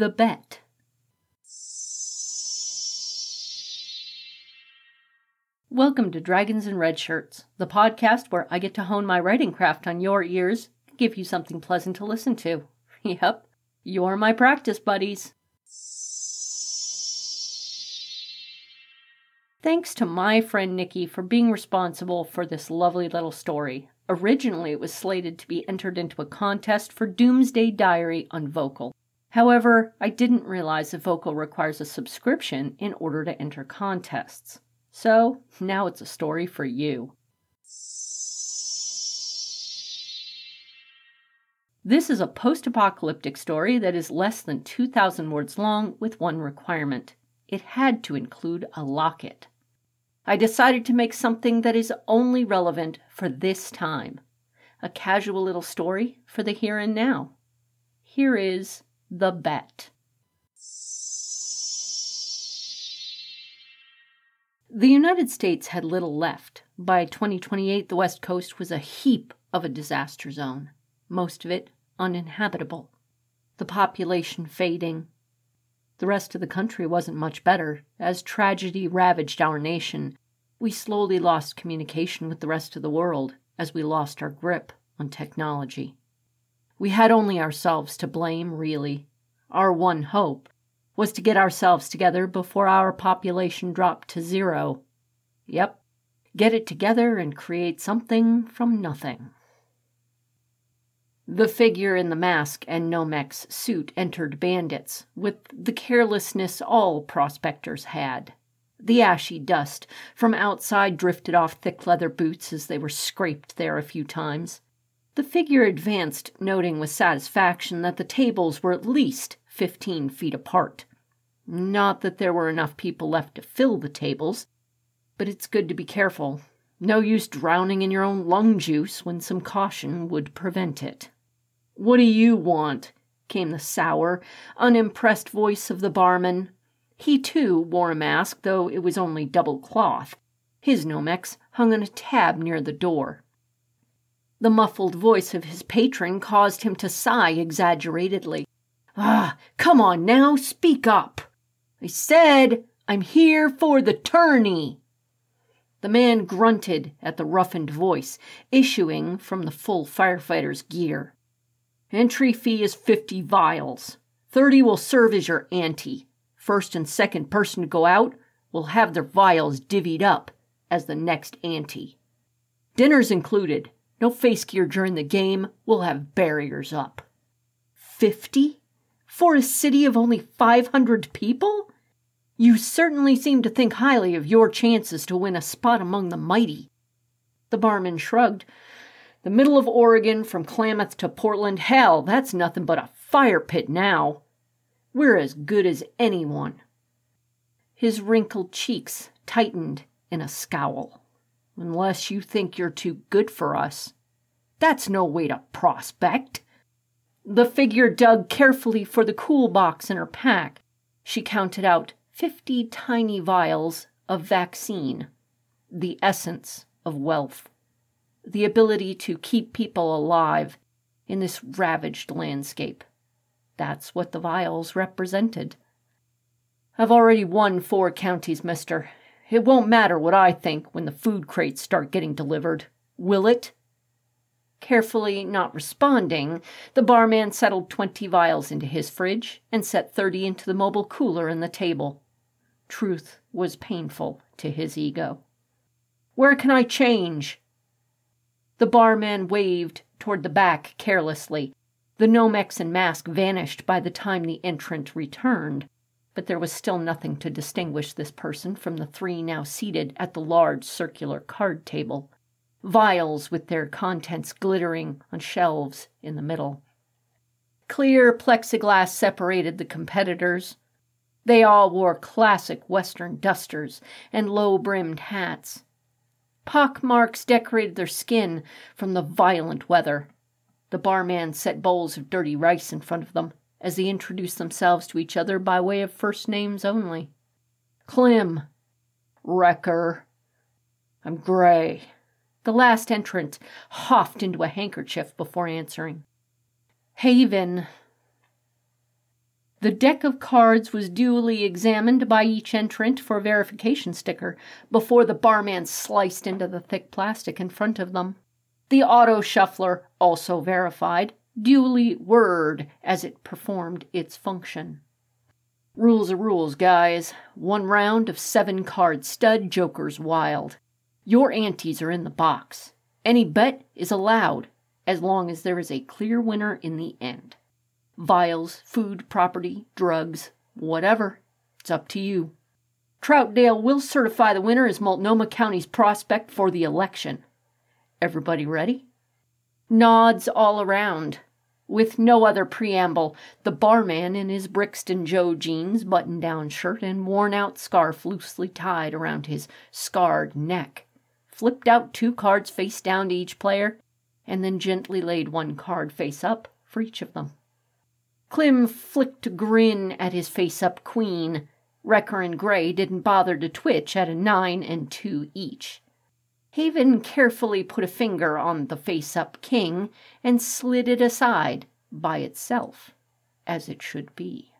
The Bet. Welcome to Dragons and Red Shirts, the podcast where I get to hone my writing craft on your ears and give you something pleasant to listen to. Yep, you're my practice buddies. Thanks to my friend Nikki for being responsible for this lovely little story. Originally, it was slated to be entered into a contest for Doomsday Diary on Vocal. However, I didn't realize that Vocal requires a subscription in order to enter contests. So now it's a story for you. This is a post apocalyptic story that is less than 2,000 words long with one requirement it had to include a locket. I decided to make something that is only relevant for this time a casual little story for the here and now. Here is the bet. The United States had little left. By 2028, the West Coast was a heap of a disaster zone, most of it uninhabitable. The population fading. The rest of the country wasn't much better. As tragedy ravaged our nation, we slowly lost communication with the rest of the world as we lost our grip on technology. We had only ourselves to blame, really. Our one hope was to get ourselves together before our population dropped to zero. Yep, get it together and create something from nothing. The figure in the mask and Nomex suit entered bandits with the carelessness all prospectors had. The ashy dust from outside drifted off thick leather boots as they were scraped there a few times. The figure advanced, noting with satisfaction that the tables were at least fifteen feet apart. Not that there were enough people left to fill the tables, but it's good to be careful. No use drowning in your own lung juice when some caution would prevent it. What do you want? came the sour, unimpressed voice of the barman. He, too, wore a mask, though it was only double cloth. His Nomex hung on a tab near the door. The muffled voice of his patron caused him to sigh exaggeratedly. Ah, come on now, speak up. I said I'm here for the tourney. The man grunted at the roughened voice issuing from the full firefighter's gear. Entry fee is 50 vials. 30 will serve as your ante. First and second person to go out will have their vials divvied up as the next ante. Dinner's included. No face gear during the game. We'll have barriers up. Fifty? For a city of only 500 people? You certainly seem to think highly of your chances to win a spot among the mighty. The barman shrugged. The middle of Oregon from Klamath to Portland, hell, that's nothing but a fire pit now. We're as good as anyone. His wrinkled cheeks tightened in a scowl unless you think you're too good for us. That's no way to prospect. The figure dug carefully for the cool box in her pack. She counted out fifty tiny vials of vaccine, the essence of wealth, the ability to keep people alive in this ravaged landscape. That's what the vials represented. I've already won four counties, mister. It won't matter what I think when the food crates start getting delivered, will it? Carefully not responding, the barman settled 20 vials into his fridge and set 30 into the mobile cooler in the table. Truth was painful to his ego. Where can I change? The barman waved toward the back carelessly. The Nomex and mask vanished by the time the entrant returned but there was still nothing to distinguish this person from the three now seated at the large circular card table, vials with their contents glittering on shelves in the middle. Clear plexiglass separated the competitors. They all wore classic Western dusters and low brimmed hats. Pock marks decorated their skin from the violent weather. The barman set bowls of dirty rice in front of them as they introduced themselves to each other by way of first names only. Clem. Wrecker. I'm Gray. The last entrant huffed into a handkerchief before answering. Haven. The deck of cards was duly examined by each entrant for verification sticker before the barman sliced into the thick plastic in front of them. The auto shuffler also verified, duly whirred as it performed its function. Rules are rules, guys. One round of seven card stud jokers wild. Your antes are in the box. Any bet is allowed as long as there is a clear winner in the end. Vials, food, property, drugs, whatever. It's up to you. Troutdale will certify the winner as Multnomah County's prospect for the election. Everybody ready? Nods all around. With no other preamble, the barman in his Brixton Joe jeans, button down shirt, and worn out scarf loosely tied around his scarred neck flipped out two cards face down to each player, and then gently laid one card face up for each of them. Clem flicked a grin at his face up queen. Wrecker and Gray didn't bother to twitch at a nine and two each. Haven carefully put a finger on the face up king and slid it aside by itself, as it should be.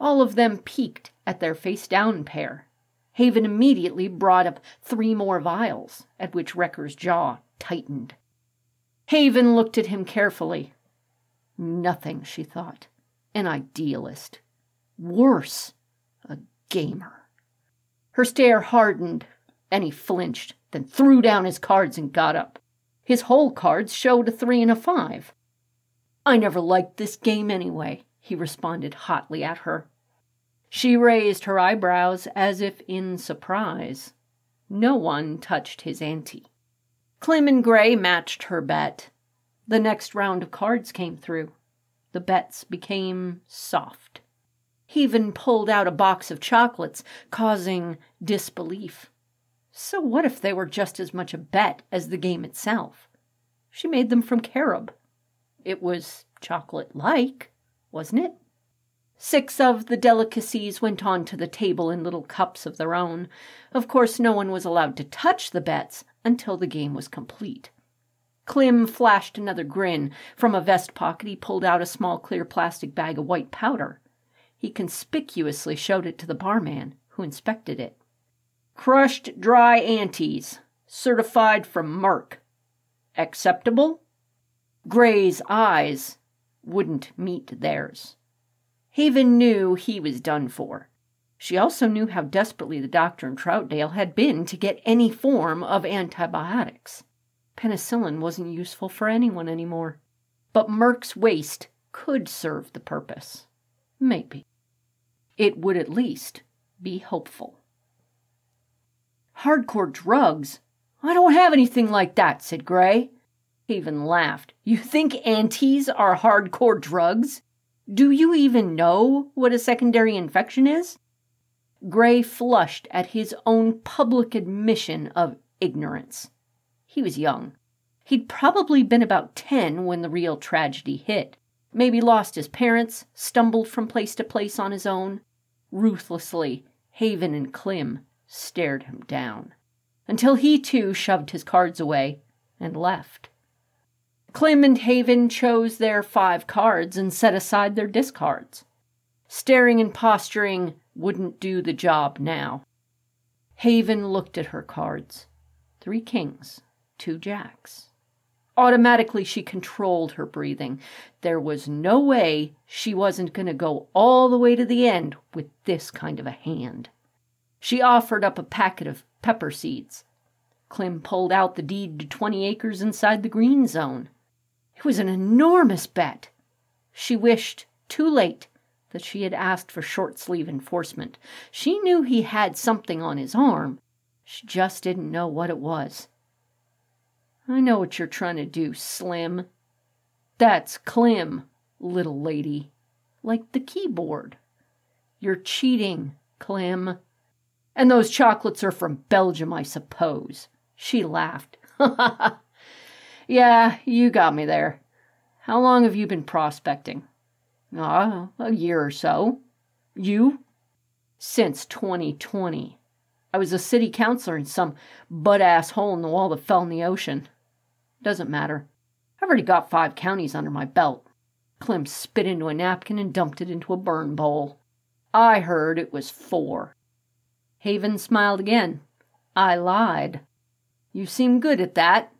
All of them peeked at their face down pair. Haven immediately brought up three more vials, at which Wrecker's jaw tightened. Haven looked at him carefully. Nothing, she thought. An idealist. Worse, a gamer. Her stare hardened, and he flinched, then threw down his cards and got up. His whole cards showed a three and a five. I never liked this game anyway, he responded hotly at her. She raised her eyebrows as if in surprise. No one touched his ante. Clem and Gray matched her bet. The next round of cards came through. The bets became soft. Haven pulled out a box of chocolates, causing disbelief. So what if they were just as much a bet as the game itself? She made them from carob. It was chocolate like, wasn't it? Six of the delicacies went on to the table in little cups of their own. Of course, no one was allowed to touch the bets until the game was complete. Clem flashed another grin. From a vest pocket, he pulled out a small clear plastic bag of white powder. He conspicuously showed it to the barman, who inspected it. Crushed dry antes, certified from Merck. Acceptable? Gray's eyes wouldn't meet theirs. Haven knew he was done for. She also knew how desperately the doctor in Troutdale had been to get any form of antibiotics. Penicillin wasn't useful for anyone anymore. But Merck's waste could serve the purpose. Maybe. It would at least be hopeful. Hardcore drugs? I don't have anything like that, said Gray. Haven laughed. You think antes are hardcore drugs? Do you even know what a secondary infection is? Gray flushed at his own public admission of ignorance. He was young. He'd probably been about 10 when the real tragedy hit. Maybe lost his parents, stumbled from place to place on his own. Ruthlessly, Haven and Clem stared him down until he too shoved his cards away and left. Clem and Haven chose their five cards and set aside their discards. Staring and posturing wouldn't do the job now. Haven looked at her cards three kings, two jacks. Automatically, she controlled her breathing. There was no way she wasn't going to go all the way to the end with this kind of a hand. She offered up a packet of pepper seeds. Clem pulled out the deed to 20 acres inside the green zone. It was an enormous bet. She wished, too late, that she had asked for short sleeve enforcement. She knew he had something on his arm. She just didn't know what it was. I know what you're trying to do, Slim. That's Clem, little lady. Like the keyboard. You're cheating, Clem. And those chocolates are from Belgium, I suppose. She laughed. Yeah, you got me there. How long have you been prospecting? Ah, a year or so. You? Since 2020. I was a city councilor in some butt ass hole in the wall that fell in the ocean. Doesn't matter. I've already got five counties under my belt. Clem spit into a napkin and dumped it into a burn bowl. I heard it was four. Haven smiled again. I lied. You seem good at that.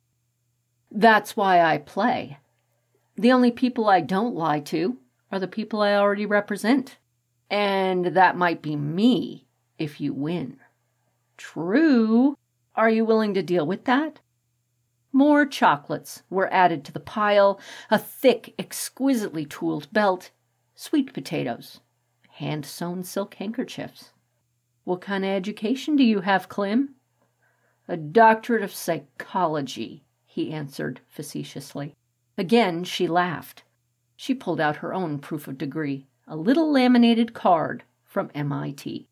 That's why I play. The only people I don't lie to are the people I already represent. And that might be me if you win. True. Are you willing to deal with that? More chocolates were added to the pile, a thick, exquisitely tooled belt, sweet potatoes, hand sewn silk handkerchiefs. What kind of education do you have, Clem? A doctorate of psychology, he answered facetiously. Again she laughed. She pulled out her own proof of degree, a little laminated card from MIT.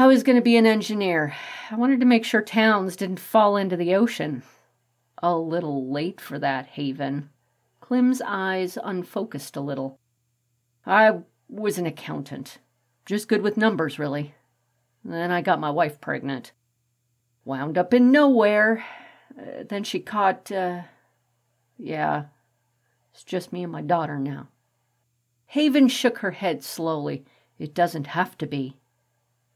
I was going to be an engineer. I wanted to make sure towns didn't fall into the ocean. A little late for that, Haven. Clem's eyes unfocused a little. I was an accountant. Just good with numbers, really. Then I got my wife pregnant. Wound up in nowhere. Uh, then she caught, uh, yeah, it's just me and my daughter now. Haven shook her head slowly. It doesn't have to be.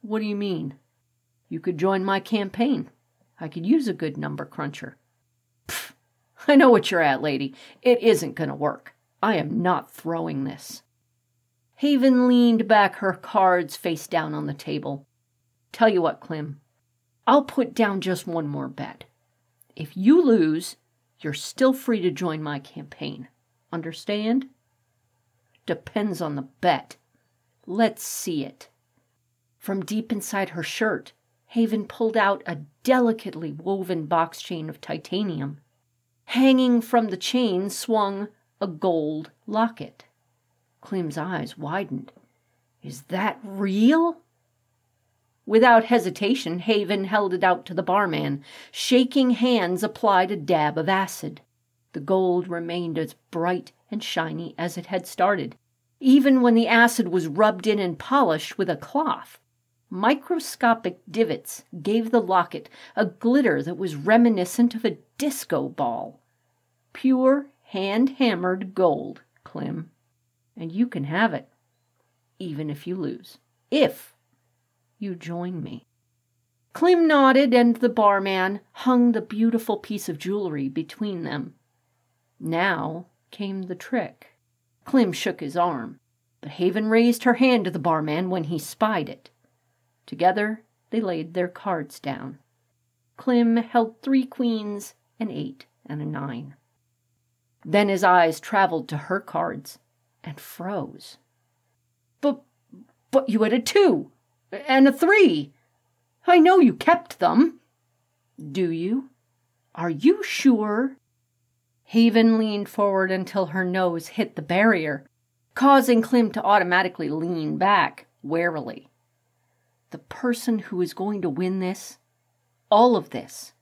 What do you mean? You could join my campaign. I could use a good number cruncher. Pfft, I know what you're at, lady. It isn't going to work. I am not throwing this. Haven leaned back her cards face down on the table. Tell you what, Clem, I'll put down just one more bet. If you lose, you're still free to join my campaign. Understand? Depends on the bet. Let's see it. From deep inside her shirt, Haven pulled out a delicately woven box chain of titanium. Hanging from the chain swung a gold locket. Clem's eyes widened. Is that real? Without hesitation, Haven held it out to the barman. Shaking hands applied a dab of acid. The gold remained as bright and shiny as it had started, even when the acid was rubbed in and polished with a cloth. Microscopic divots gave the locket a glitter that was reminiscent of a disco ball. Pure, hand hammered gold, Clem. And you can have it, even if you lose. If you join me. Clem nodded, and the barman hung the beautiful piece of jewelry between them. Now came the trick. Clem shook his arm, but Haven raised her hand to the barman when he spied it. Together they laid their cards down. Clem held three queens, an eight, and a nine. Then his eyes traveled to her cards and froze. But, but you had a two and a three. I know you kept them. Do you? Are you sure? Haven leaned forward until her nose hit the barrier, causing Clem to automatically lean back warily the person who is going to win this, all of this,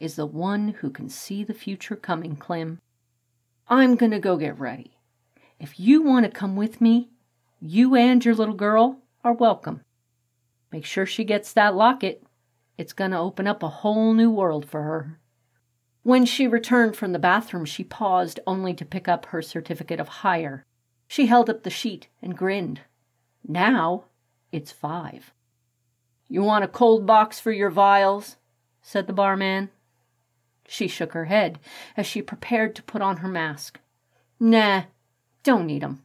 is the one who can see the future coming, Clem. I'm going to go get ready. If you want to come with me, you and your little girl are welcome. Make sure she gets that locket. It's going to open up a whole new world for her. When she returned from the bathroom, she paused only to pick up her certificate of hire. She held up the sheet and grinned. Now it's five. You want a cold box for your vials? said the barman. She shook her head as she prepared to put on her mask. Nah, don't need 'em.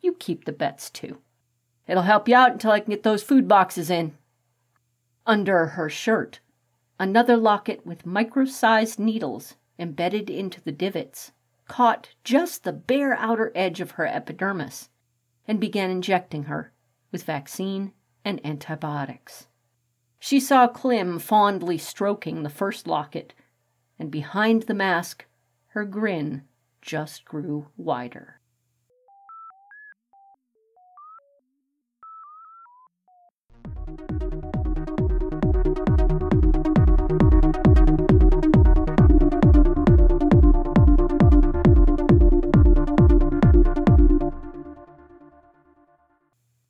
You keep the bets, too. It'll help you out until I can get those food boxes in. Under her shirt, another locket with micro sized needles embedded into the divots caught just the bare outer edge of her epidermis and began injecting her with vaccine and antibiotics. She saw Clem fondly stroking the first locket, and behind the mask her grin just grew wider.